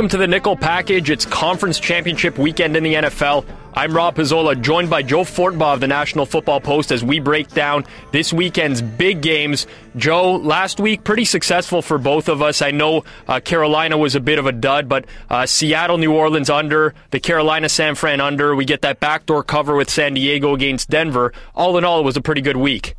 Welcome to the Nickel Package. It's conference championship weekend in the NFL. I'm Rob Pizzola, joined by Joe Fortenbaugh of the National Football Post as we break down this weekend's big games. Joe, last week pretty successful for both of us. I know uh, Carolina was a bit of a dud, but uh, Seattle, New Orleans under, the Carolina San Fran under. We get that backdoor cover with San Diego against Denver. All in all, it was a pretty good week.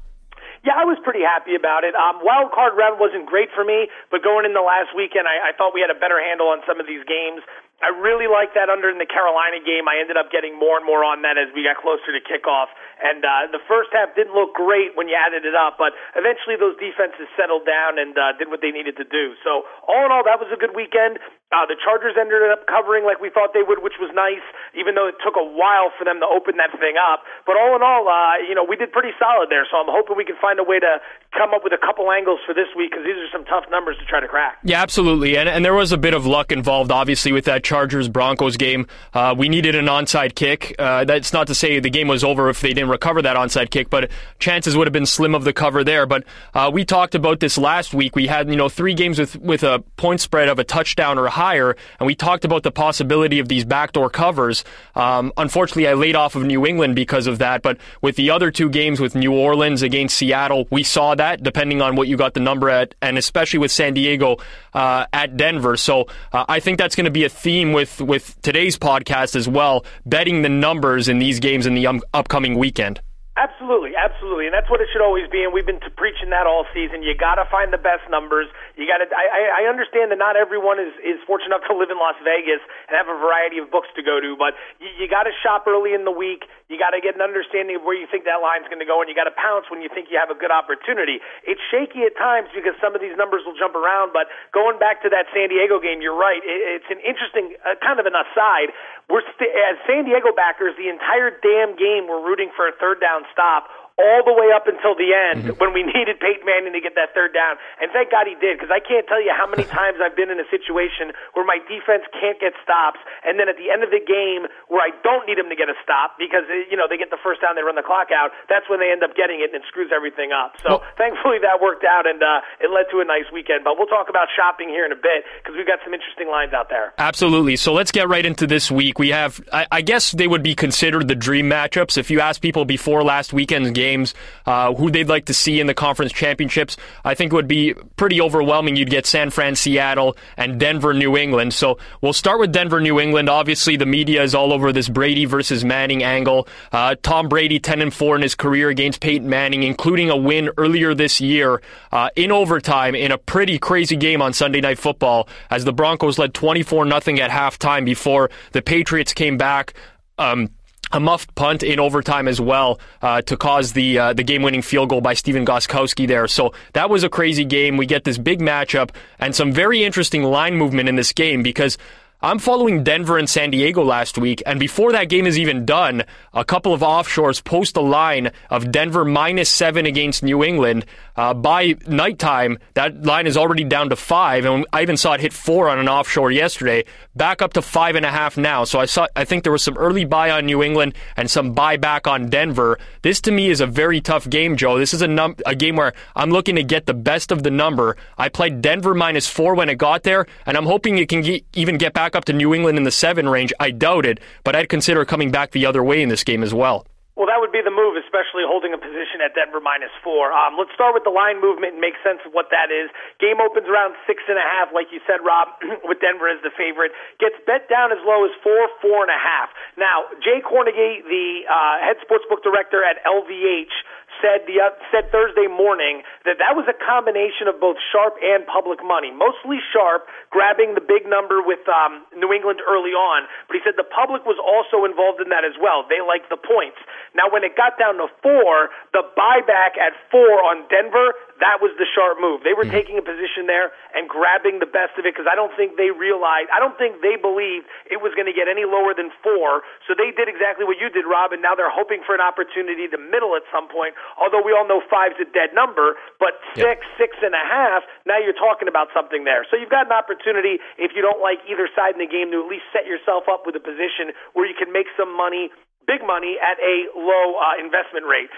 Yeah, I was pretty happy about it. Um, wild card round wasn't great for me, but going in the last weekend, I, I thought we had a better handle on some of these games. I really like that under in the Carolina game. I ended up getting more and more on that as we got closer to kickoff. And uh, the first half didn't look great when you added it up, but eventually those defenses settled down and uh, did what they needed to do. So all in all, that was a good weekend. Uh, the Chargers ended up covering like we thought they would, which was nice, even though it took a while for them to open that thing up. But all in all, uh, you know, we did pretty solid there. So I'm hoping we can find a way to come up with a couple angles for this week because these are some tough numbers to try to crack. Yeah, absolutely. And, and there was a bit of luck involved, obviously, with that Chargers Broncos game. Uh, we needed an onside kick. Uh, that's not to say the game was over if they didn't recover that onside kick, but chances would have been slim of the cover there. But uh, we talked about this last week. We had, you know, three games with, with a point spread of a touchdown or higher, and we talked about the possibility of these backdoor covers. Um, unfortunately, I laid off of New England because of that, but with the other two games with New Orleans against Seattle, we saw that depending on what you got the number at, and especially with San Diego uh, at Denver. So uh, I think that's going to be a theme with, with today's podcast as well, betting the numbers in these games in the um, upcoming weekend. Absolutely, absolutely, and that's what it should always be. And we've been preaching that all season. You got to find the best numbers. You got to. I, I understand that not everyone is is fortunate enough to live in Las Vegas and have a variety of books to go to, but you, you got to shop early in the week. You got to get an understanding of where you think that line's going to go, and you got to pounce when you think you have a good opportunity. It's shaky at times because some of these numbers will jump around. But going back to that San Diego game, you're right. It, it's an interesting uh, kind of an aside. We're st- as San Diego backers, the entire damn game we're rooting for a third down stop all the way up until the end mm-hmm. when we needed Peyton Manning to get that third down. And thank God he did, because I can't tell you how many times I've been in a situation where my defense can't get stops, and then at the end of the game where I don't need them to get a stop because you know they get the first down, they run the clock out. That's when they end up getting it, and it screws everything up. So well, thankfully that worked out, and uh, it led to a nice weekend. But we'll talk about shopping here in a bit because we've got some interesting lines out there. Absolutely. So let's get right into this week. We have, I, I guess they would be considered the dream matchups. If you ask people before last weekend's game games, uh, who they'd like to see in the conference championships. I think it would be pretty overwhelming. You'd get San Fran, Seattle, and Denver, New England. So we'll start with Denver, New England. Obviously, the media is all over this Brady versus Manning angle. Uh, Tom Brady, 10 and 4 in his career against Peyton Manning, including a win earlier this year uh, in overtime in a pretty crazy game on Sunday Night Football as the Broncos led 24 0 at halftime before the Patriots came back. Um, a muffed punt in overtime as well uh, to cause the uh, the game winning field goal by Stephen Gostkowski there. So that was a crazy game. We get this big matchup and some very interesting line movement in this game because I'm following Denver and San Diego last week, and before that game is even done, a couple of offshores post a line of Denver minus seven against New England. Uh, by nighttime, that line is already down to five, and I even saw it hit four on an offshore yesterday, back up to five and a half now. So I saw, I think there was some early buy on New England and some buy back on Denver. This to me is a very tough game, Joe. This is a, num- a game where I'm looking to get the best of the number. I played Denver minus four when it got there, and I'm hoping it can even get back back up to New England in the seven range, I doubt it, but I'd consider coming back the other way in this game as well. Well, that would be the move, especially holding a position at Denver minus four. Um, let's start with the line movement and make sense of what that is. Game opens around six and a half, like you said, Rob, with Denver as the favorite. Gets bet down as low as four, four and a half. Now, Jay Kornegay, the uh, head sportsbook director at LVH, said the uh, said Thursday morning that that was a combination of both sharp and public money. Mostly sharp, grabbing the big number with um, New England early on, but he said the public was also involved in that as well. They liked the points. Now, when it got down to four, the buyback at four on Denver, that was the sharp move. They were mm-hmm. taking a position there and grabbing the best of it because I don't think they realized, I don't think they believed it was going to get any lower than four. So they did exactly what you did, Rob, and now they're hoping for an opportunity to middle at some point. Although we all know five's a dead number, but six, yep. six and a half, now you're talking about something there. So you've got an opportunity if you don't like either side in the game to at least set yourself up with a position where you can make some money, big money, at a low uh, investment rate.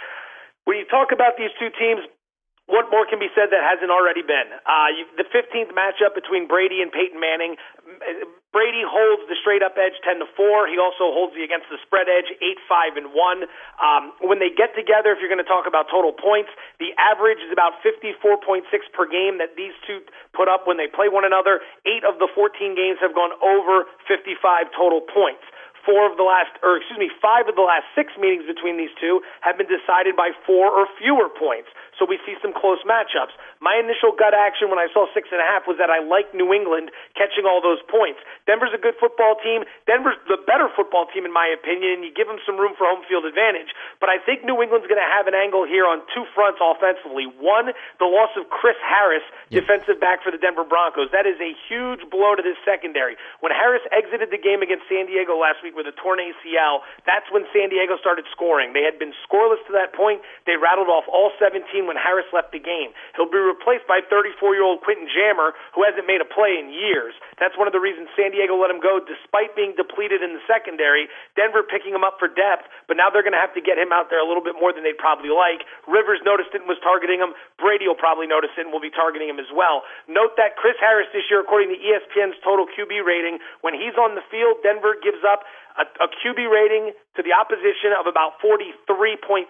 When you talk about these two teams, what more can be said that hasn't already been? Uh, you, the 15th matchup between Brady and Peyton Manning. Brady holds the straight up edge 10 to 4. He also holds the against the spread edge 8 5 and 1. Um, when they get together, if you're going to talk about total points, the average is about 54.6 per game that these two put up when they play one another. Eight of the 14 games have gone over 55 total points four of the last, or excuse me, five of the last six meetings between these two have been decided by four or fewer points. So we see some close matchups. My initial gut action when I saw six and a half was that I like New England catching all those points. Denver's a good football team. Denver's the better football team in my opinion, and you give them some room for home field advantage. But I think New England's going to have an angle here on two fronts offensively. One, the loss of Chris Harris, yeah. defensive back for the Denver Broncos. That is a huge blow to this secondary. When Harris exited the game against San Diego last week with a torn ACL, that's when San Diego started scoring. They had been scoreless to that point. They rattled off all 17 when Harris left the game. He'll be replaced by 34 year old Quentin Jammer, who hasn't made a play in years. That's one of the reasons San Diego let him go, despite being depleted in the secondary. Denver picking him up for depth, but now they're going to have to get him out there a little bit more than they'd probably like. Rivers noticed it and was targeting him. Brady will probably notice it and will be targeting him as well. Note that Chris Harris this year, according to ESPN's total QB rating, when he's on the field, Denver gives up a, a QB rating to the opposition of about 43.6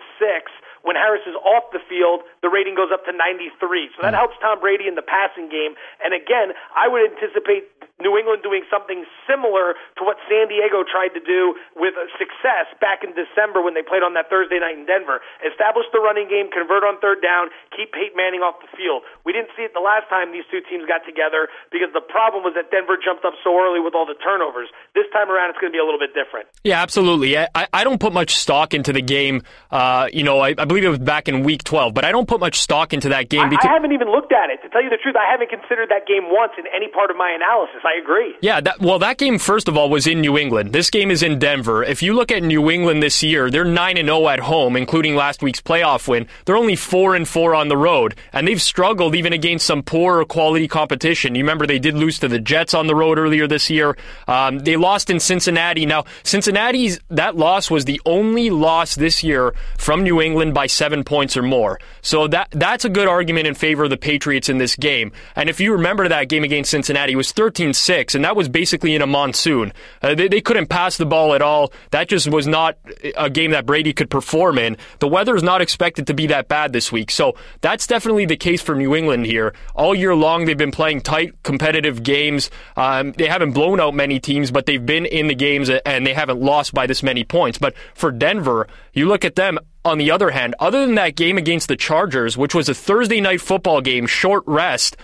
when Harris is off the field, the rating goes up to 93. So that hmm. helps Tom Brady in the passing game. And again, I would anticipate New England doing something similar to what San Diego tried to do with success back in December when they played on that Thursday night in Denver. Establish the running game, convert on third down, keep Peyton Manning off the field. We didn't see it the last time these two teams got together because the problem was that Denver jumped up so early with all the turnovers. This time around, it's going to be a little bit different. Yeah, absolutely. I, I don't put much stock into the game. Uh, you know, I, I believe it was back in week 12, but I don't put much stock into that game because I haven't even looked at it. To tell you the truth, I haven't considered that game once in any part of my analysis. I agree. Yeah, that, well, that game first of all was in New England. This game is in Denver. If you look at New England this year, they're nine and zero oh at home, including last week's playoff win. They're only four and four on the road, and they've struggled even against some poorer quality competition. You remember they did lose to the Jets on the road earlier this year. Um, they lost in Cincinnati. Now, Cincinnati's that loss was the only loss this year from New England by seven points or more. So that that's a good argument in favor of the Patriots in this game. And if you remember that game against Cincinnati, it was 13 six, and that was basically in a monsoon. Uh, they, they couldn't pass the ball at all. That just was not a game that Brady could perform in. The weather is not expected to be that bad this week, so that's definitely the case for New England here. All year long, they've been playing tight, competitive games. Um, they haven't blown out many teams, but they've been in the games and they haven't lost by this many points. But for Denver, you look at them. On the other hand, other than that game against the Chargers, which was a Thursday night football game, short rest,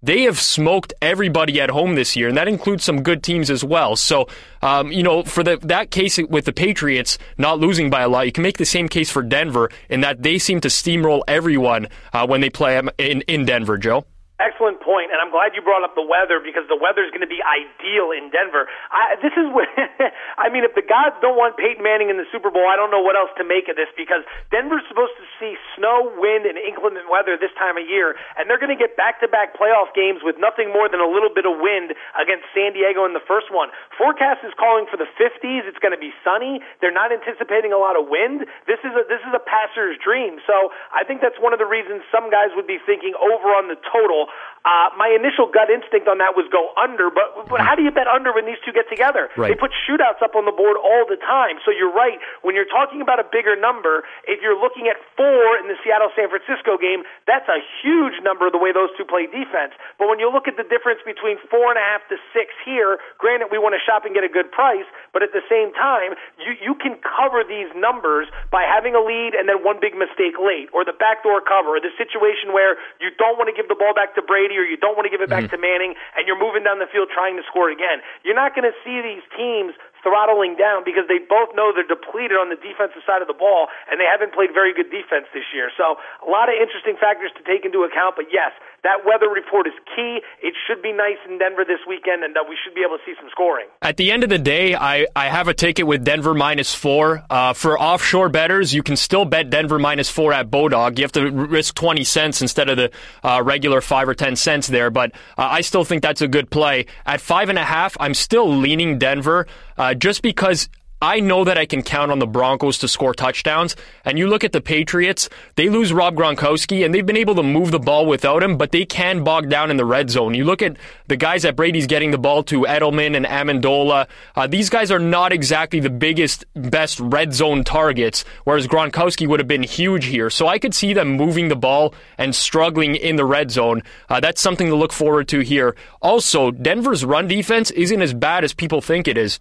they have smoked everybody at home this year, and that includes some good teams as well. So, um, you know, for the, that case with the Patriots not losing by a lot, you can make the same case for Denver in that they seem to steamroll everyone uh, when they play in, in Denver, Joe. Excellent point, and I'm glad you brought up the weather because the weather is going to be ideal in Denver. I, this is what I mean. If the gods don't want Peyton Manning in the Super Bowl, I don't know what else to make of this because Denver's supposed to see snow, wind, and inclement weather this time of year, and they're going to get back-to-back playoff games with nothing more than a little bit of wind against San Diego in the first one. Forecast is calling for the 50s. It's going to be sunny. They're not anticipating a lot of wind. This is a this is a passer's dream. So I think that's one of the reasons some guys would be thinking over on the total. Uh, my initial gut instinct on that was go under, but, but how do you bet under when these two get together? Right. They put shootouts up on the board all the time. So you're right. When you're talking about a bigger number, if you're looking at four in the Seattle San Francisco game, that's a huge number the way those two play defense. But when you look at the difference between four and a half to six here, granted we want to shop and get a good price, but at the same time, you, you can cover these numbers by having a lead and then one big mistake late, or the backdoor cover, or the situation where you don't want to give the ball back to Brady or you don't want to give it back mm-hmm. to Manning and you're moving down the field trying to score again. You're not going to see these teams throttling down because they both know they're depleted on the defensive side of the ball and they haven't played very good defense this year. So a lot of interesting factors to take into account. But yes, that weather report is key. It should be nice in Denver this weekend and uh, we should be able to see some scoring. At the end of the day, I, I have a ticket with Denver minus four. Uh, for offshore bettors, you can still bet Denver minus four at Bodog. You have to risk 20 cents instead of the uh, regular five or 10 cents there. But uh, I still think that's a good play. At five and a half, I'm still leaning Denver uh, just because I know that I can count on the Broncos to score touchdowns. And you look at the Patriots, they lose Rob Gronkowski, and they've been able to move the ball without him, but they can bog down in the red zone. You look at the guys that Brady's getting the ball to, Edelman and Amendola. Uh, these guys are not exactly the biggest, best red zone targets, whereas Gronkowski would have been huge here. So I could see them moving the ball and struggling in the red zone. Uh, that's something to look forward to here. Also, Denver's run defense isn't as bad as people think it is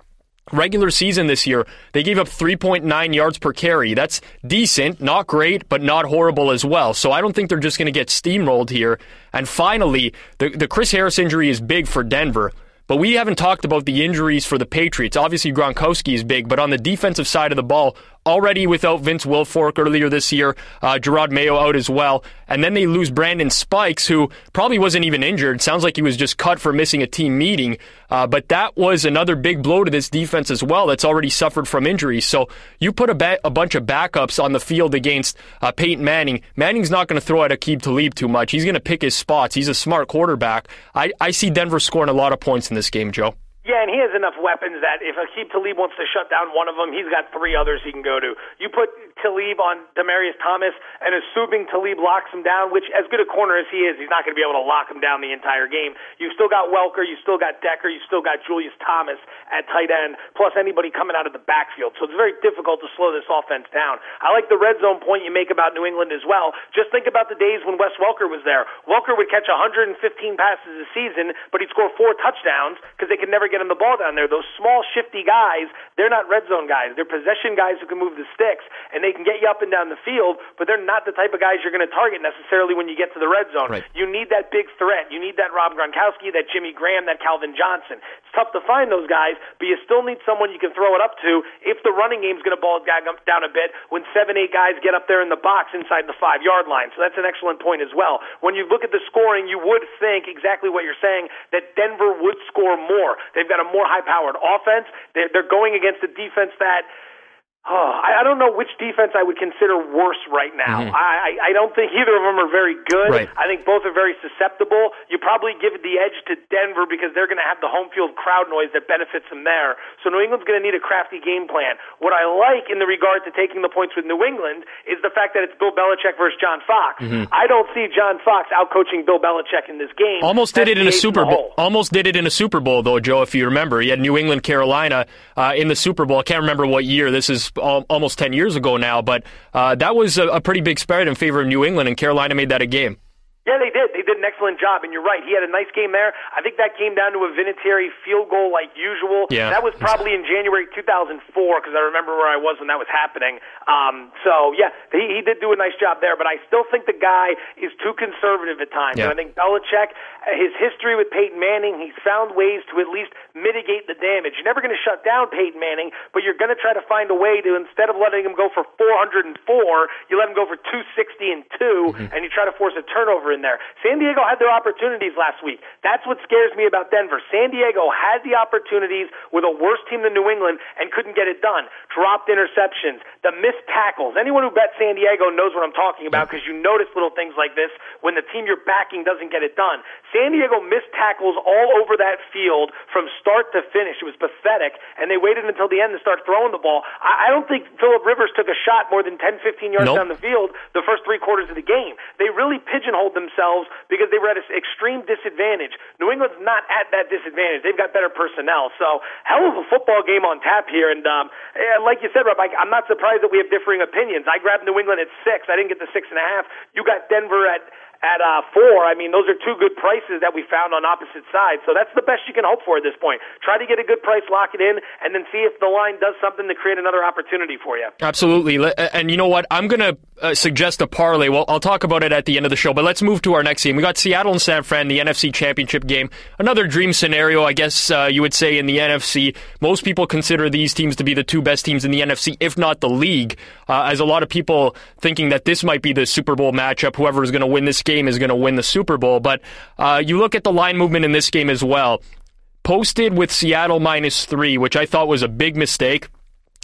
regular season this year, they gave up 3.9 yards per carry. That's decent, not great, but not horrible as well. So I don't think they're just going to get steamrolled here. And finally, the, the Chris Harris injury is big for Denver. But we haven't talked about the injuries for the Patriots. Obviously, Gronkowski is big, but on the defensive side of the ball, already without Vince Wilfork earlier this year, uh, Jerod Mayo out as well, and then they lose Brandon Spikes, who probably wasn't even injured. Sounds like he was just cut for missing a team meeting. Uh, but that was another big blow to this defense as well. That's already suffered from injuries. So you put a, ba- a bunch of backups on the field against uh, Peyton Manning. Manning's not going to throw at Aqib Talib too much. He's going to pick his spots. He's a smart quarterback. I, I see Denver scoring a lot of points in this game, Joe. Yeah, and he has enough weapons that if Aqib Talib wants to shut down one of them, he's got three others he can go to. You put Talib on Demaryius Thomas, and assuming Talib locks him down, which as good a corner as he is, he's not going to be able to lock him down the entire game. You've still got Welker, you've still got Decker, you've still got Julius Thomas at tight end, plus anybody coming out of the backfield. So it's very difficult to slow this offense down. I like the red zone point you make about New England as well. Just think about the days when Wes Welker was there. Welker would catch 115 passes a season, but he'd score four touchdowns because they could never get him the ball down there. Those small, shifty guys, they're not red zone guys. They're possession guys who can move the sticks, and they can get you up and down the field, but they're not the type of guys you're going to target necessarily when you get to the red zone. Right. You need that big threat. You need that Rob Gronkowski, that Jimmy Graham, that Calvin Johnson. It's tough to find those guys, but you still need someone you can throw it up to if the running game's going to ball down a bit when seven, eight guys get up there in the box inside the five yard line. So that's an excellent point as well. When you look at the scoring, you would think exactly what you're saying that Denver would score more. They've got a more high powered offense. They're, they're going against a defense that Oh, I, I don't know which defense I would consider worse right now. Mm-hmm. I, I don't think either of them are very good. Right. I think both are very susceptible. You probably give the edge to Denver because they're going to have the home field crowd noise that benefits them there. So New England's going to need a crafty game plan. What I like in the regard to taking the points with New England is the fact that it's Bill Belichick versus John Fox. Mm-hmm. I don't see John Fox outcoaching Bill Belichick in this game. Almost did it in a Super Bowl. Almost did it in a Super Bowl though, Joe. If you remember, he had New England, Carolina uh, in the Super Bowl. I can't remember what year. This is almost 10 years ago now, but uh, that was a, a pretty big spread in favor of New England, and Carolina made that a game. Yeah, they did. They did an excellent job, and you're right. He had a nice game there. I think that came down to a Vinatieri field goal like usual. Yeah. That was probably in January 2004 because I remember where I was when that was happening. Um, so, yeah, he, he did do a nice job there, but I still think the guy is too conservative at times. Yeah. And I think Belichick, his history with Peyton Manning, he's found ways to at least mitigate the damage. You're never going to shut down Peyton Manning, but you're going to try to find a way to, instead of letting him go for 404, you let him go for 260 and 2, mm-hmm. and you try to force a turnover in there. San Diego had their opportunities last week. That's what scares me about Denver. San Diego had the opportunities with a worse team than New England and couldn't get it done. Dropped interceptions, the missed tackles. Anyone who bet San Diego knows what I'm talking about because you notice little things like this when the team you're backing doesn't get it done. San Diego missed tackles all over that field from start to finish. It was pathetic, and they waited until the end to start throwing the ball. I, I don't think Philip Rivers took a shot more than 10, 15 yards nope. down the field the first three quarters of the game. They really pigeonholed themselves because they were at an extreme disadvantage. New England's not at that disadvantage. They've got better personnel. So, hell of a football game on tap here. And um, like you said, Rob, I, I'm not surprised that we have differing opinions. I grabbed New England at six. I didn't get the six and a half. You got Denver at at uh, four. I mean, those are two good prices that we found on opposite sides. So that's the best you can hope for at this point. Try to get a good price, lock it in, and then see if the line does something to create another opportunity for you. Absolutely. And you know what? I'm going to uh, suggest a parlay. Well, I'll talk about it at the end of the show, but let's move to our next game. We got Seattle and San Fran, the NFC Championship game. Another dream scenario, I guess uh, you would say, in the NFC. Most people consider these teams to be the two best teams in the NFC, if not the league, uh, as a lot of people thinking that this might be the Super Bowl matchup. Whoever is going to win this game is going to win the Super Bowl. But uh, you look at the line movement in this game as well. Posted with Seattle minus three, which I thought was a big mistake.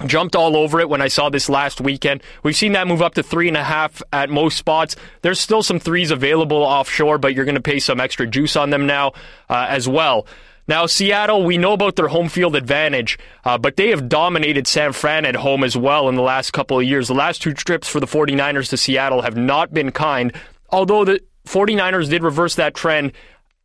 Jumped all over it when I saw this last weekend. We've seen that move up to three and a half at most spots. There's still some threes available offshore, but you're going to pay some extra juice on them now uh, as well. Now, Seattle, we know about their home field advantage, uh, but they have dominated San Fran at home as well in the last couple of years. The last two trips for the 49ers to Seattle have not been kind, although the 49ers did reverse that trend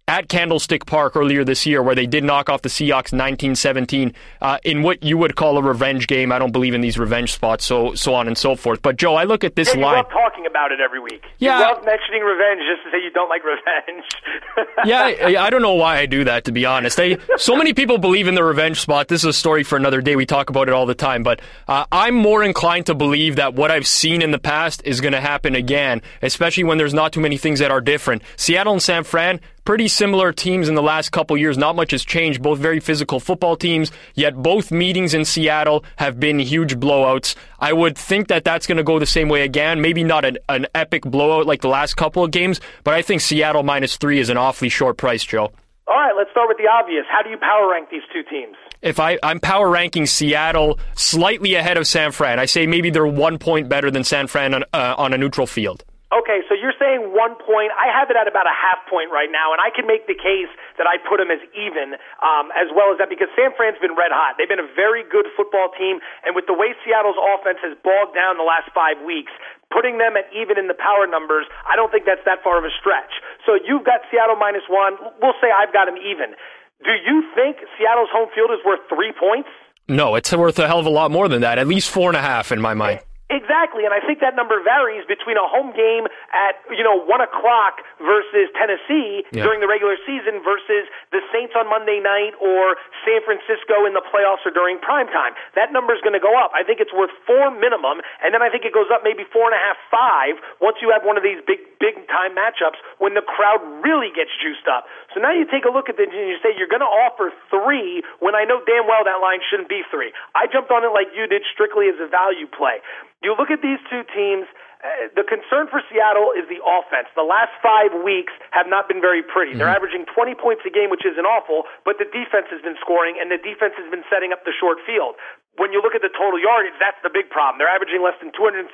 at Candlestick Park earlier this year, where they did knock off the Seahawks 1917 uh, in what you would call a revenge game. I don't believe in these revenge spots, so so on and so forth. But Joe, I look at this yeah, you line. love talking about it every week. Yeah, you love mentioning revenge just to say you don't like revenge. yeah, I, I, don't know why I do that. To be honest, they, so many people believe in the revenge spot. This is a story for another day. We talk about it all the time, but uh, I'm more inclined to believe that what I've seen in the past is going to happen again, especially when there's not too many things that are different. Seattle and San Fran pretty similar teams in the last couple years. Not much has changed. Both very physical football teams, yet both meetings in Seattle have been huge blowouts. I would think that that's going to go the same way again. Maybe not an, an epic blowout like the last couple of games, but I think Seattle minus three is an awfully short price, Joe. All right, let's start with the obvious. How do you power rank these two teams? If I, I'm power ranking Seattle slightly ahead of San Fran, I say maybe they're one point better than San Fran on, uh, on a neutral field. Okay, so you're saying one point. I have it at about a half point right now, and I can make the case that I put them as even, um, as well as that, because San Fran's been red hot. They've been a very good football team, and with the way Seattle's offense has bogged down the last five weeks, putting them at even in the power numbers, I don't think that's that far of a stretch. So you've got Seattle minus one. We'll say I've got them even. Do you think Seattle's home field is worth three points? No, it's worth a hell of a lot more than that. At least four and a half in my mind. Exactly, and I think that number varies between a home game at you know one o'clock versus Tennessee yeah. during the regular season versus the Saints on Monday night or San Francisco in the playoffs or during prime time. That number is going to go up. I think it's worth four minimum, and then I think it goes up maybe four and a half, five once you have one of these big big time matchups when the crowd really gets juiced up. So now you take a look at it and you say you're going to offer three when I know damn well that line shouldn't be three. I jumped on it like you did, strictly as a value play. You look at these two teams. Uh, the concern for Seattle is the offense. The last five weeks have not been very pretty. Mm-hmm. They're averaging 20 points a game, which isn't awful, but the defense has been scoring, and the defense has been setting up the short field. When you look at the total yardage, that's the big problem. They're averaging less than 275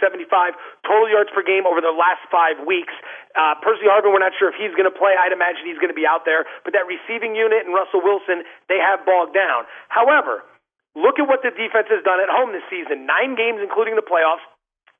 total yards per game over the last five weeks. Uh, Percy Harvin, we're not sure if he's going to play. I'd imagine he's going to be out there. But that receiving unit and Russell Wilson, they have bogged down. However, Look at what the defense has done at home this season. Nine games, including the playoffs.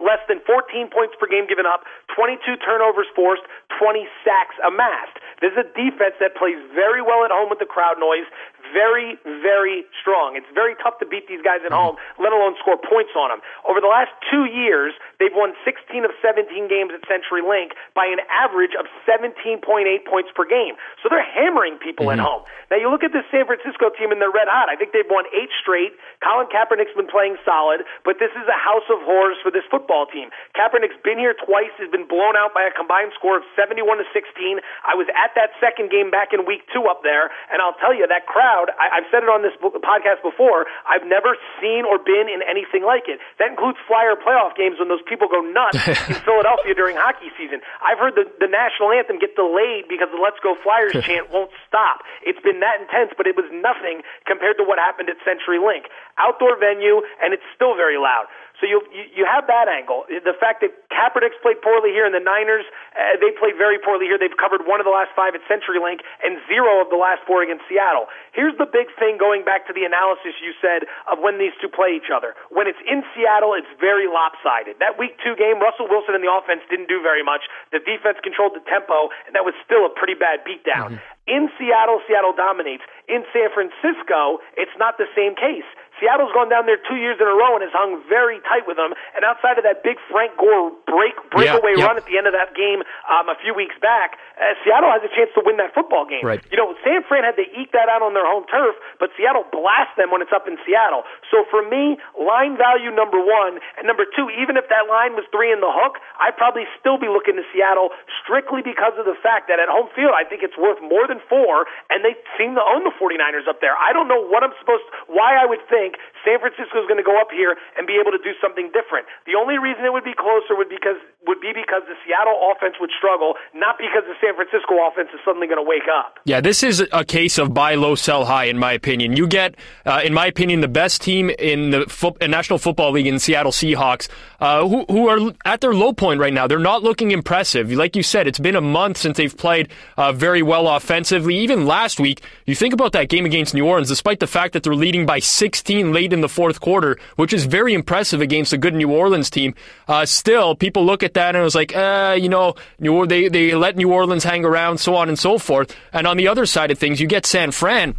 Less than 14 points per game given up, 22 turnovers forced, 20 sacks amassed. This is a defense that plays very well at home with the crowd noise, very, very strong. It's very tough to beat these guys at home, let alone score points on them. Over the last two years, they've won 16 of 17 games at CenturyLink by an average of 17.8 points per game. So they're hammering people mm-hmm. at home. Now you look at this San Francisco team and they're red hot. I think they've won eight straight. Colin Kaepernick's been playing solid, but this is a house of horrors for this football team. Kaepernick's been here twice, has been blown out by a combined score of 71 to 16. I was at that second game back in week two up there, and I'll tell you that crowd crowd. I, I've said it on this podcast before. I've never seen or been in anything like it. That includes flyer playoff games when those people go nuts in Philadelphia during hockey season. I've heard the, the national anthem get delayed because the "Let's Go Flyers" chant won't stop. It's been that intense, but it was nothing compared to what happened at CenturyLink. Outdoor venue, and it's still very loud. So you, you you have that angle. The fact that Kaepernick's played poorly here, and the Niners uh, they played very poorly here. They've covered one of the last five at CenturyLink and zero of the last four against Seattle. Here's the big thing going back to the analysis you said of when these two play each other. When it's in Seattle, it's very lopsided. That Week Two game, Russell Wilson and the offense didn't do very much. The defense controlled the tempo, and that was still a pretty bad beatdown. Mm-hmm. In Seattle, Seattle dominates. In San Francisco, it's not the same case. Seattle's gone down there two years in a row and has hung very tight with them. And outside of that big Frank Gore break breakaway yeah, yeah. run at the end of that game um, a few weeks back, uh, Seattle has a chance to win that football game. Right. You know, San Fran had to eke that out on their home turf, but Seattle blasts them when it's up in Seattle. So for me, line value number one, and number two, even if that line was three in the hook, I'd probably still be looking to Seattle strictly because of the fact that at home field, I think it's worth more than four, and they seem to own the 49ers up there. I don't know what I'm supposed, why I would think San Francisco is going to go up here and be able to do something different. The only reason it would be closer would because would be because the Seattle offense would struggle, not because the San Francisco offense is suddenly going to wake up. Yeah, this is a case of buy low, sell high, in my opinion. You get, uh, in my opinion, the best team in the fo- National Football League in Seattle Seahawks, uh, who, who are at their low point right now. They're not looking impressive. Like you said, it's been a month since they've played uh, very well offensively. Even last week, you think about that game against New Orleans, despite the fact that they're leading by 16 late in the fourth quarter, which is very impressive against a good New Orleans team. Uh, still, people look at that and it was like, uh, you know, New, they, they let New Orleans hang around, so on and so forth. And on the other side of things, you get San Fran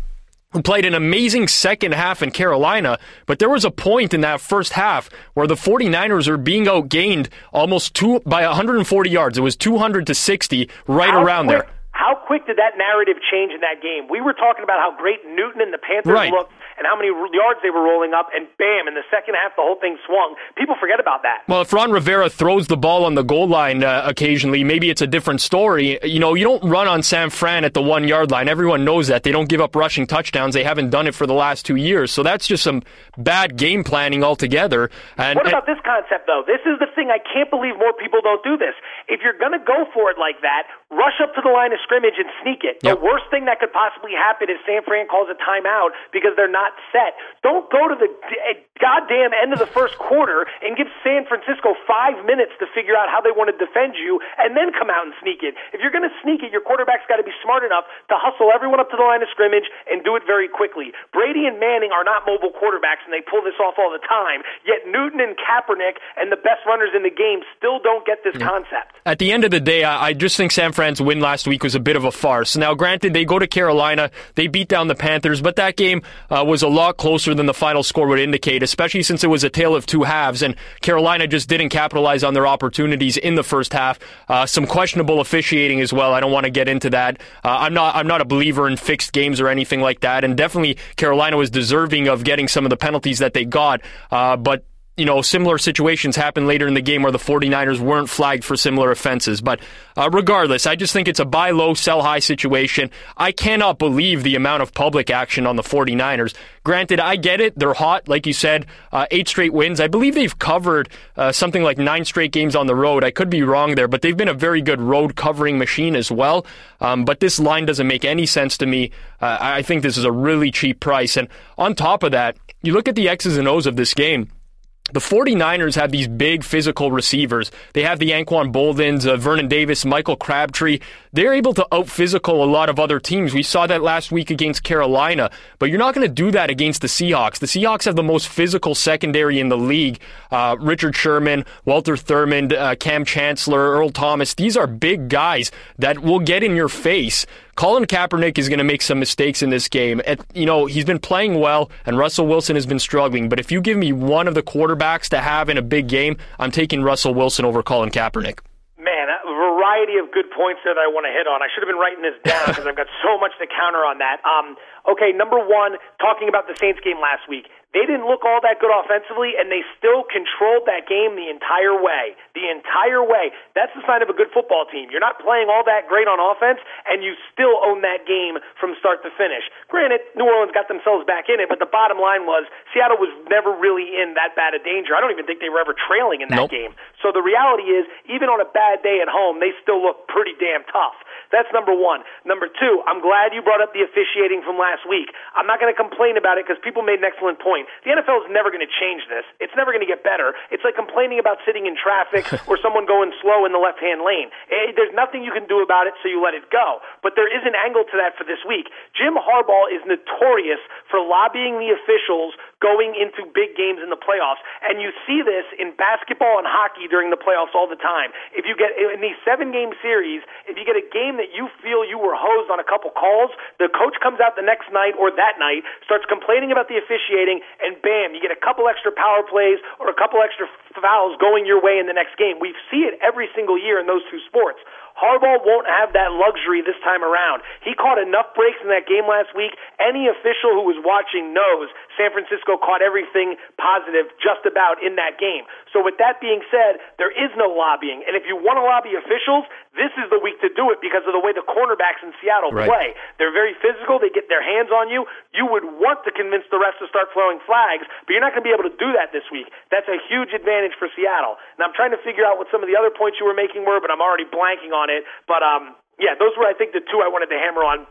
who played an amazing second half in Carolina, but there was a point in that first half where the 49ers are being outgained almost two by 140 yards. It was 200 to 60 right How around quick, there. How quick did that narrative change in that game? We were talking about how great Newton and the Panthers Right. looked and how many yards they were rolling up, and bam, in the second half, the whole thing swung. People forget about that. Well, if Ron Rivera throws the ball on the goal line uh, occasionally, maybe it's a different story. You know, you don't run on San Fran at the one yard line. Everyone knows that. They don't give up rushing touchdowns. They haven't done it for the last two years. So that's just some bad game planning altogether. And, What about this concept, though? This is the thing. I can't believe more people don't do this. If you're going to go for it like that, rush up to the line of scrimmage and sneak it. Yep. The worst thing that could possibly happen is San Fran calls a timeout because they're not set. Don't go to the d- eh, goddamn end of the first quarter and give San Francisco five minutes to figure out how they want to defend you and then come out and sneak it. If you're going to sneak it, your quarterback's got to be smart enough to hustle everyone up to the line of scrimmage and do it very quickly. Brady and Manning are not mobile quarterbacks and they pull this off all the time. Yet Newton and Kaepernick and the best runners in the game still don't get this concept. At the end of the day, I I just think San Fran's win last week was a bit of a farce. Now, granted, they go to Carolina, they beat down the Panthers, but that game uh, was a lot closer than the final score would indicate, especially since it was a tale of two halves, and Carolina just didn't capitalize on their opportunities in the first half. Uh, some questionable officiating as well. I don't want to get into that. Uh, I'm not. I'm not a believer in fixed games or anything like that, and definitely Carolina was deserving of getting some of the penalties that they got, uh, but you know, similar situations happen later in the game where the 49ers weren't flagged for similar offenses. But uh, regardless, I just think it's a buy low, sell high situation. I cannot believe the amount of public action on the 49ers. Granted, I get it. They're hot, like you said, uh, eight straight wins. I believe they've covered uh, something like nine straight games on the road. I could be wrong there, but they've been a very good road covering machine as well. Um, but this line doesn't make any sense to me. Uh, I think this is a really cheap price. And on top of that, you look at the X's and O's of this game. The 49ers have these big physical receivers. They have the Anquan Boldens, uh, Vernon Davis, Michael Crabtree. They're able to out physical a lot of other teams. We saw that last week against Carolina, but you're not going to do that against the Seahawks. The Seahawks have the most physical secondary in the league. Uh, Richard Sherman, Walter Thurmond, uh, Kam Chancellor, Earl Thomas. These are big guys that will get in your face. Colin Kaepernick is going to make some mistakes in this game. At, you know, he's been playing well, and Russell Wilson has been struggling. But if you give me one of the quarterbacks to have in a big game, I'm taking Russell Wilson over Colin Kaepernick. Man, a variety of good points there that I want to hit on. I should have been writing this down because I've got so much to counter on that. Um, okay, number one, talking about the Saints game last week. They didn't look all that good offensively, and they still controlled that game the entire way. The entire way. That's the sign of a good football team. You're not playing all that great on offense, and you still own that game from start to finish. Granted, New Orleans got themselves back in it, but the bottom line was Seattle was never really in that bad a danger. I don't even think they were ever trailing in that Nope. game. So the reality is, even on a bad day at home, they still look pretty damn tough. That's number one. Number two, I'm glad you brought up the officiating from last week. I'm not going to complain about it because people made an excellent point. The NFL is never going to change this. It's never going to get better. It's like complaining about sitting in traffic or someone going slow in the left hand lane. There's nothing you can do about it, so you let it go. But there is an angle to that for this week. Jim Harbaugh is notorious for lobbying the officials going into big games in the playoffs. And you see this in basketball and hockey during the playoffs all the time. If you get in these seven game series, if you get a game that you feel you were hosed on a couple calls, the coach comes out the next night or that night, starts complaining about the officiating, and bam, you get a couple extra power plays or a couple extra fouls going your way in the next game. We see it every single year in those two sports. Harbaugh won't have that luxury this time around. He caught enough breaks in that game last week. Any official who was watching knows San Francisco caught everything positive just about in that game. So with that being said, there is no lobbying. And if you want to lobby officials, this is the week to do it because of the way the cornerbacks in Seattle right. play. They're very physical. They get their hands on you. You would want to convince the rest to start throwing flags, but you're not going to be able to do that this week. That's a huge advantage for Seattle. And I'm trying to figure out what some of the other points you were making were, but I'm already blanking on it. But um, yeah, those were I think the two I wanted to hammer on.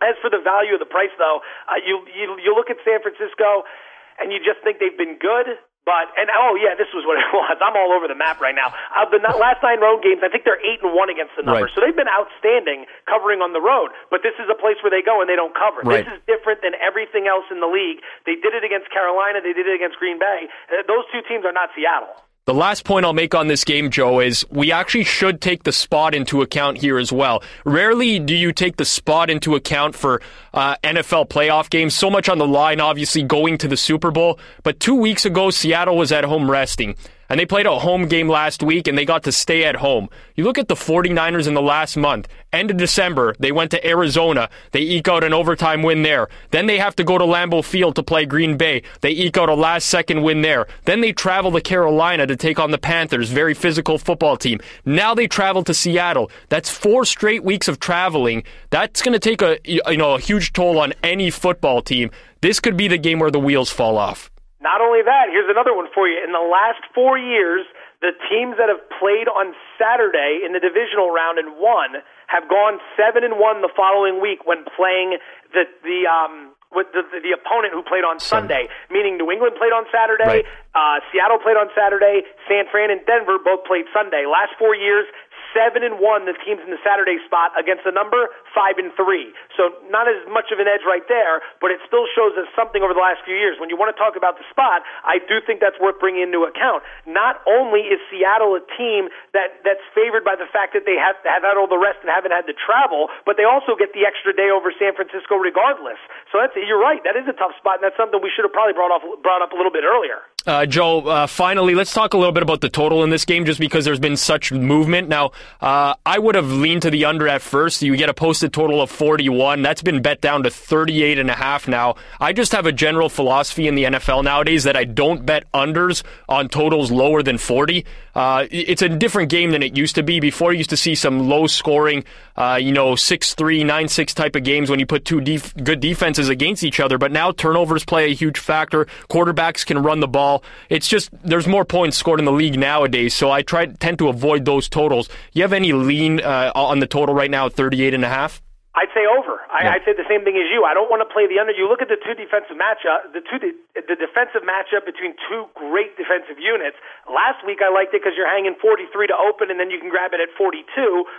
As for the value of the price, though, uh, you you you look at San Francisco and you just think they've been good. But and oh yeah, this was what it was. I'm all over the map right now. Uh, the last nine road games, I think they're eight and one against the number, right. so they've been outstanding covering on the road. But this is a place where they go and they don't cover. Right. This is different than everything else in the league. They did it against Carolina. They did it against Green Bay. Uh, those two teams are not Seattle. The last point I'll make on this game, Joe, is we actually should take the spot into account here as well. Rarely do you take the spot into account for uh, NFL playoff games. So much on the line, obviously, going to the Super Bowl. But two weeks ago, Seattle was at home resting and they played a home game last week and they got to stay at home. You look at the 49ers in the last month, end of December, they went to Arizona. They eke out an overtime win there. Then they have to go to Lambeau Field to play Green Bay. They eke out a last second win there. Then they travel to Carolina to take on the Panthers, very physical football team. Now they travel to Seattle. That's four straight weeks of traveling. That's going to take a you know a huge toll on any football team. This could be the game where the wheels fall off. Not only that, here's another one for you. In the last four years, the teams that have played on Saturday in the divisional round and won have gone seven and one the following week when playing the the um with the, the, the opponent who played on Sunday, meaning New England played on Saturday, Right. uh, Seattle played on Saturday, San Fran and Denver both played Sunday. Last four years, seven and one the teams in the Saturday spot against the number five and three. So not as much of an edge right there, but it still shows us something over the last few years. When you want to talk about the spot, I do think that's worth bringing into account. Not only is Seattle a team that that's favored by the fact that they have have had all the rest and haven't had to travel, but they also get the extra day over San Francisco regardless. So that's you're right. That is a tough spot, and that's something we should have probably brought off brought up a little bit earlier. Uh, Joe, uh, finally, let's talk a little bit about the total in this game just because there's been such movement. Now, uh, I would have leaned to the under at first. You get a posted total of 41. That's been bet down to 38 and a half now. I just have a general philosophy in the NFL nowadays that I don't bet unders on totals lower than 40. Uh, it's a different game than it used to be. Before, you used to see some low scoring, uh, you know, 6-3, 9-6 type of games when you put two def- good defenses against each other. But now turnovers play a huge factor. Quarterbacks can run the ball. It's just there's more points scored in the league nowadays, so I try tend to avoid those totals. You have any lean uh, on the total right now at 38 and a half? I'd say over. I, Yeah. I'd say the same thing as you. I don't want to play the under. You look at the two defensive matchup, the two de- the defensive matchup between two great defensive units. Last week I liked it because you're hanging 43 to open, and then you can grab it at 42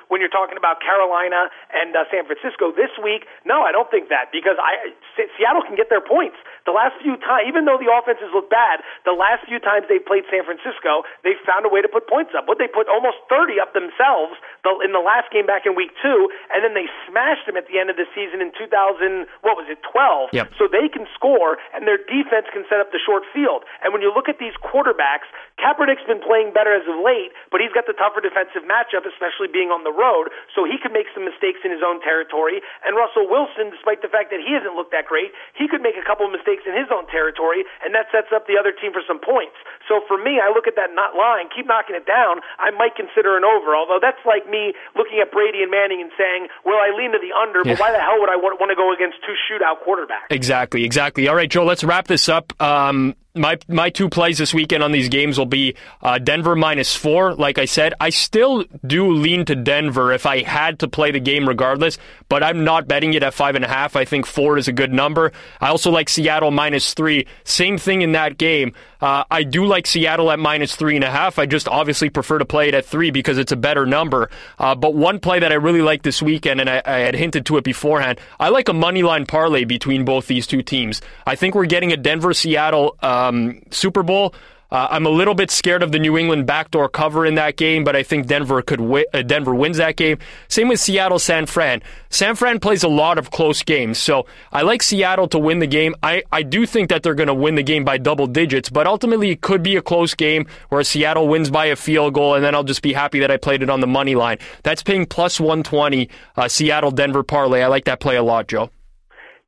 when you're talking about Carolina and uh, San Francisco. This week, no, I don't think that because I Seattle can get their points. The last few times, even though the offenses look bad, the last few times they played San Francisco, they found a way to put points up. What they put almost 30 up themselves in the last game back in week two, and then they smashed them at the end of the season in 2000. What was it, 12? Yep. So they can score, and their defense can set up the short field. And when you look at these quarterbacks, Kaepernick's been playing better as of late, but he's got the tougher defensive matchup, especially being on the road. So he could make some mistakes in his own territory. And Russell Wilson, despite the fact that he hasn't looked that great, he could make a couple of mistakes in his own territory, and that sets up the other team for some points. So for me, I look at that not line, keep knocking it down. I might consider an over, although that's like me looking at Brady and Manning and saying, well, I lean to the under, but Yeah. why the hell would I want, want to go against two shootout quarterbacks? Exactly, exactly. All right, Joe, let's wrap this up. Um, my my two plays this weekend on these games will be uh, Denver minus four. Like I said, I still do lean to Denver if I had to play the game regardless, but I'm not betting it at five and a half. I think four is a good number. I also like Seattle minus three. Same thing in that game. Uh, I do like Seattle at minus three and a half. I just obviously prefer to play it at three because it's a better number. Uh, but one play that I really like this weekend, and I, I had hinted to it beforehand, I like a money line parlay between both these two teams. I think we're getting a Denver Seattle um, Super Bowl. Uh, I'm a little bit scared of the New England backdoor cover in that game, but I think Denver could wi- uh, Denver wins that game. Same with Seattle San Fran. San Fran plays a lot of close games, so I like Seattle to win the game. I, I do think that they're going to win the game by double digits, but ultimately it could be a close game where Seattle wins by a field goal, and then I'll just be happy that I played it on the money line. That's paying plus 120 uh, Seattle Denver parlay. I like that play a lot, Joe.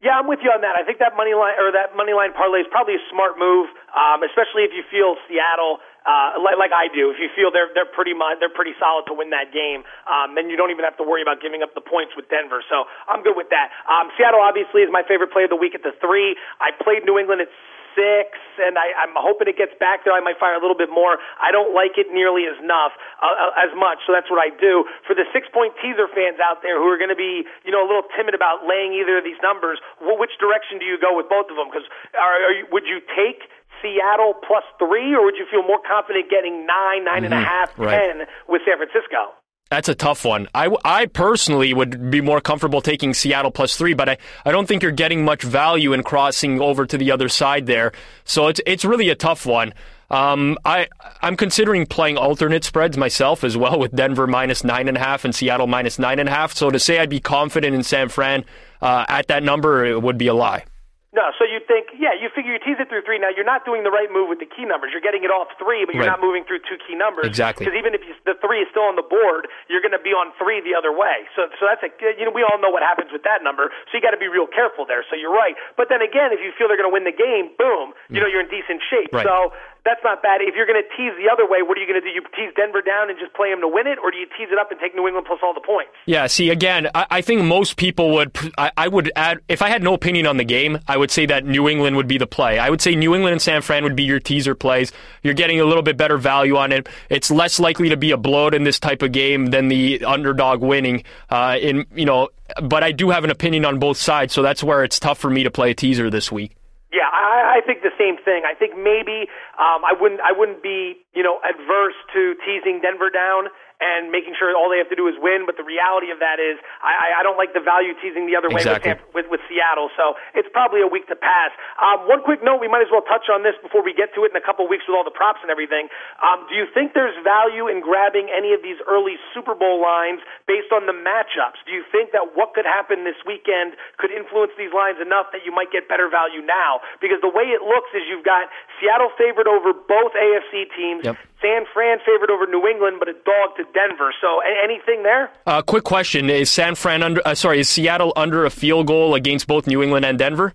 Yeah, I'm with you on that. I think that money line or that money line parlay is probably a smart move, um, especially if you feel Seattle uh, like, like I do. If you feel they're they're pretty much they're pretty solid to win that game, um, then you don't even have to worry about giving up the points with Denver. So I'm good with that. Um, Seattle obviously is my favorite play of the week at the three. I played New England at six, and I, I'm hoping it gets back there. I might fire a little bit more. I don't like it nearly as enough uh, uh as much, so that's what I do. For the six point teaser fans out there who are going to be, you know, a little timid about laying either of these numbers, well, which direction do you go with both of them? Because are, are you, would you take Seattle plus three, or would you feel more confident getting nine, nine mm-hmm. and a mm-hmm. half, right. ten with San Francisco? That's a tough one. I, I personally would be more comfortable taking Seattle plus three, but I, I don't think you're getting much value in crossing over to the other side there. So it's it's really a tough one. Um, I I'm considering playing alternate spreads myself as well with Denver minus nine and a half and Seattle minus nine and a half. So to say I'd be confident in San Fran uh, at that number it would be a lie. No, so you think, yeah, you figure you tease it through three. Now you're not doing the right move with the key numbers. You're getting it off three, but you're right. not moving through two key numbers. Exactly. Because even if you, the three is still on the board, you're going to be on three the other way. So, so that's a, you know, we all know what happens with that number. So you got to be real careful there. So you're right. But then again, if you feel they're going to win the game, boom, you mm. know, you're in decent shape. Right. So that's not bad. If you're going to tease the other way, what are you going to do? You tease Denver down and just play them to win it, or do you tease it up and take New England plus all the points? Yeah. See, again, I, I think most people would. I, I, would add if I had no opinion on the game, I would say that New England would be the play. I would say New England and San Fran would be your teaser plays. You're getting a little bit better value on it. It's less likely to be a blowout in this type of game than the underdog winning. Uh, in you know, but I do have an opinion on both sides, so that's where it's tough for me to play a teaser this week. Yeah, I, I think the same thing. I think maybe um, I wouldn't I wouldn't be you know adverse to teasing Denver down and making sure all they have to do is win. But the reality of that is, I, I don't like the value teasing the other exactly. way with, with, with Seattle. So it's probably a week to pass. Um, one quick note: we might as well touch on this before we get to it in a couple weeks with all the props and everything. Um, do you think there's value in grabbing any of these early Super Bowl lines based on the matchups? Do you think that what could happen this weekend could influence these lines enough that you might get better value now? Because the way it looks is you've got Seattle favored over both AFC teams. Yep. San Fran favored over New England, but a dog to Denver. So anything there? Uh, quick question: Is San Fran under? Uh, sorry, is Seattle under a field goal against both New England and Denver?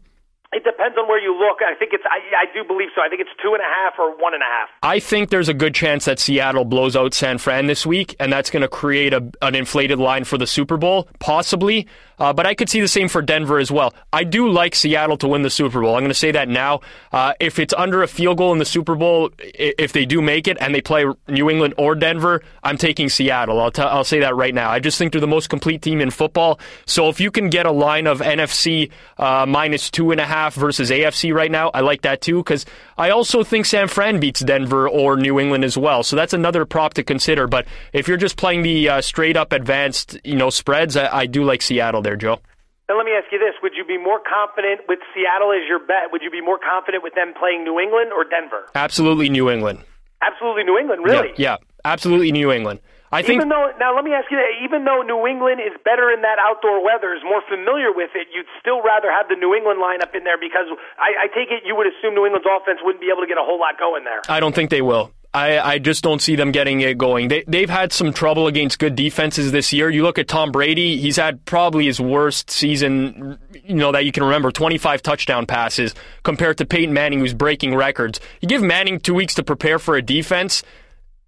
It depends on where you look. I think it's. I, I do believe so. I think it's two and a half or one and a half. I think there's a good chance that Seattle blows out San Fran this week, and that's going to create a, an inflated line for the Super Bowl, possibly. Uh, but I could see the same for Denver as well. I do like Seattle to win the Super Bowl. I'm going to say that now. Uh, if it's under a field goal in the Super Bowl, if they do make it and they play New England or Denver, I'm taking Seattle. I'll, t- I'll say that right now. I just think they're the most complete team in football. So if you can get a line of NFC uh, minus two and a half versus AFC right now, I like that too because I also think San Fran beats Denver or New England as well. So that's another prop to consider. But if you're just playing the uh, straight up advanced, you know, spreads, I, I do like Seattle there, Joe. And let me ask you this: Would you be more confident with Seattle as your bet? Would you be more confident with them playing New England or Denver? Absolutely, New England. Absolutely, New England. Really? Yeah, yeah absolutely, New England. I think even though now let me ask you that even though New England is better in that outdoor weather, is more familiar with it, you'd still rather have the New England lineup in there because I, I take it you would assume New England's offense wouldn't be able to get a whole lot going there. I don't think they will. I, I just don't see them getting it going. They, they've had some trouble against good defenses this year. You look at Tom Brady, he's had probably his worst season, you know, that you can remember 25 touchdown passes compared to Peyton Manning, who's breaking records. You give Manning two weeks to prepare for a defense.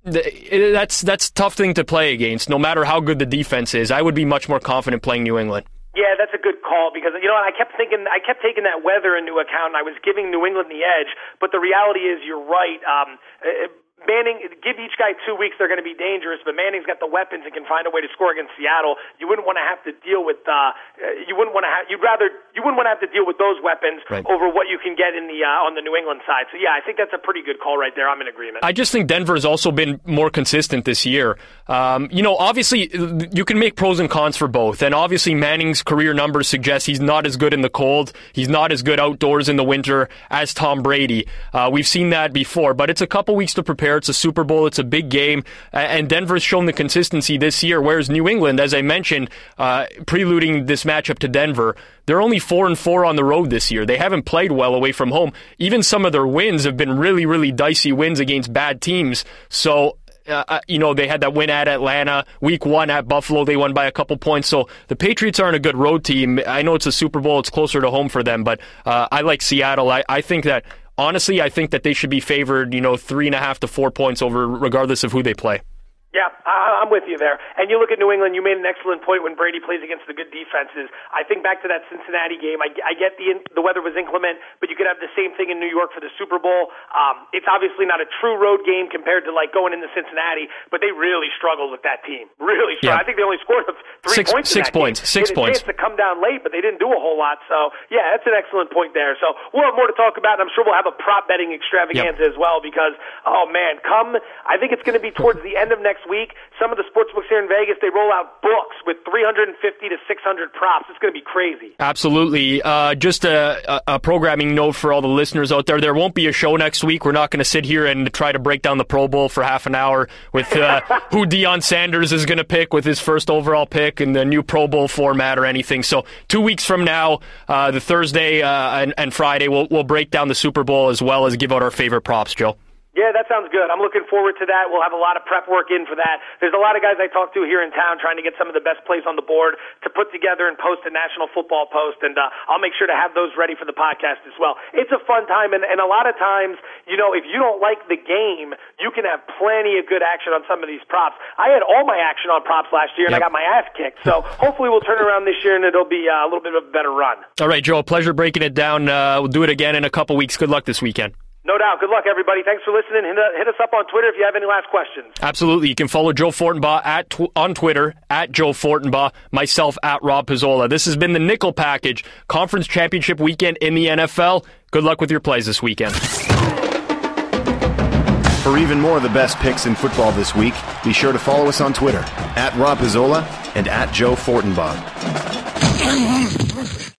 That's that's tough thing to play against. No matter how good the defense is, I would be much more confident playing New England. Yeah, that's a good call because you know I kept thinking I kept taking that weather into account. and I was giving New England the edge, but the reality is you're right. Um, Manning, give each guy two weeks, they're going to be dangerous. But Manning's got the weapons and can find a way to score against Seattle. You wouldn't want to have to deal with. Uh, you wouldn't want to have. You'd rather. You wouldn't want to have to deal with those weapons right. over what you can get in the uh, on the New England side. So yeah, I think that's a pretty good call right there. I'm in agreement. I just think Denver has also been more consistent this year. Um, you know, obviously you can make pros and cons for both, and obviously Manning's career numbers suggest he's not as good in the cold. He's not as good outdoors in the winter as Tom Brady. Uh, we've seen that before, but it's a couple weeks to prepare. It's a Super Bowl. It's a big game, and Denver's shown the consistency this year. Whereas New England, as I mentioned, uh, preluding this matchup to Denver, they're only four and four on the road this year. They haven't played well away from home. Even some of their wins have been really, really dicey wins against bad teams. So uh, uh, you know, they had that win at Atlanta. Week one at Buffalo, they won by a couple points. So the Patriots aren't a good road team. I know it's a Super Bowl, it's closer to home for them, but uh, I like Seattle. I, I think that honestly, I think that they should be favored, you know, three and a half to four points over, regardless of who they play. Yeah, I'm with you there. And you look at New England, you made an excellent point when Brady plays against the good defenses. I think back to that Cincinnati game, I, I get the the weather was inclement, but you could have the same thing in New York for the Super Bowl. Um, it's obviously not a true road game compared to like going into Cincinnati, but they really struggled with that team. Really struggled. Yeah. I think they only scored three six, points. Six points. Game. Six points. to come down late, but they didn't do a whole lot. So yeah, that's an excellent point there. So we'll have more to talk about, and I'm sure we'll have a prop betting extravaganza yep. as well because oh man, come I think it's going to be towards the end of next week. Some of the sports books here in Vegas, they roll out books with 350 to 600 props. It's going to be crazy. Absolutely. Uh, just a, a, programming note for all the listeners out there: there won't be a show next week. We're not going to sit here and try to break down the Pro Bowl for half an hour with uh, who Deion Sanders is going to pick with his first overall pick and the new Pro Bowl format or anything. So two weeks from now, uh, the Thursday uh, and, and Friday, we'll, we'll break down the Super Bowl as well as give out our favorite props, Joe. Yeah, that sounds good. I'm looking forward to that. We'll have a lot of prep work in for that. There's a lot of guys I talk to here in town trying to get some of the best plays on the board to put together and post a National Football Post, and uh, I'll make sure to have those ready for the podcast as well. It's a fun time, and, and a lot of times, you know, if you don't like the game, you can have plenty of good action on some of these props. I had all my action on props last year, and yep. I got my ass kicked. So hopefully we'll turn around this year, and it'll be uh, a little bit of a better run. All right, Joe, pleasure breaking it down. Uh, we'll do it again in a couple weeks. Good luck this weekend. No doubt. Good luck, everybody. Thanks for listening. Hit, uh, hit, us up on Twitter if you have any last questions. Absolutely. You can follow Joe Fortenbaugh at tw- on Twitter at Joe Fortenbaugh, myself at Rob Pizzola. This has been the Nickel Package Conference Championship Weekend in the NFL. Good luck with your plays this weekend. For even more of the best picks in football this week, be sure to follow us on Twitter at Rob Pizzola and at Joe Fortenbaugh.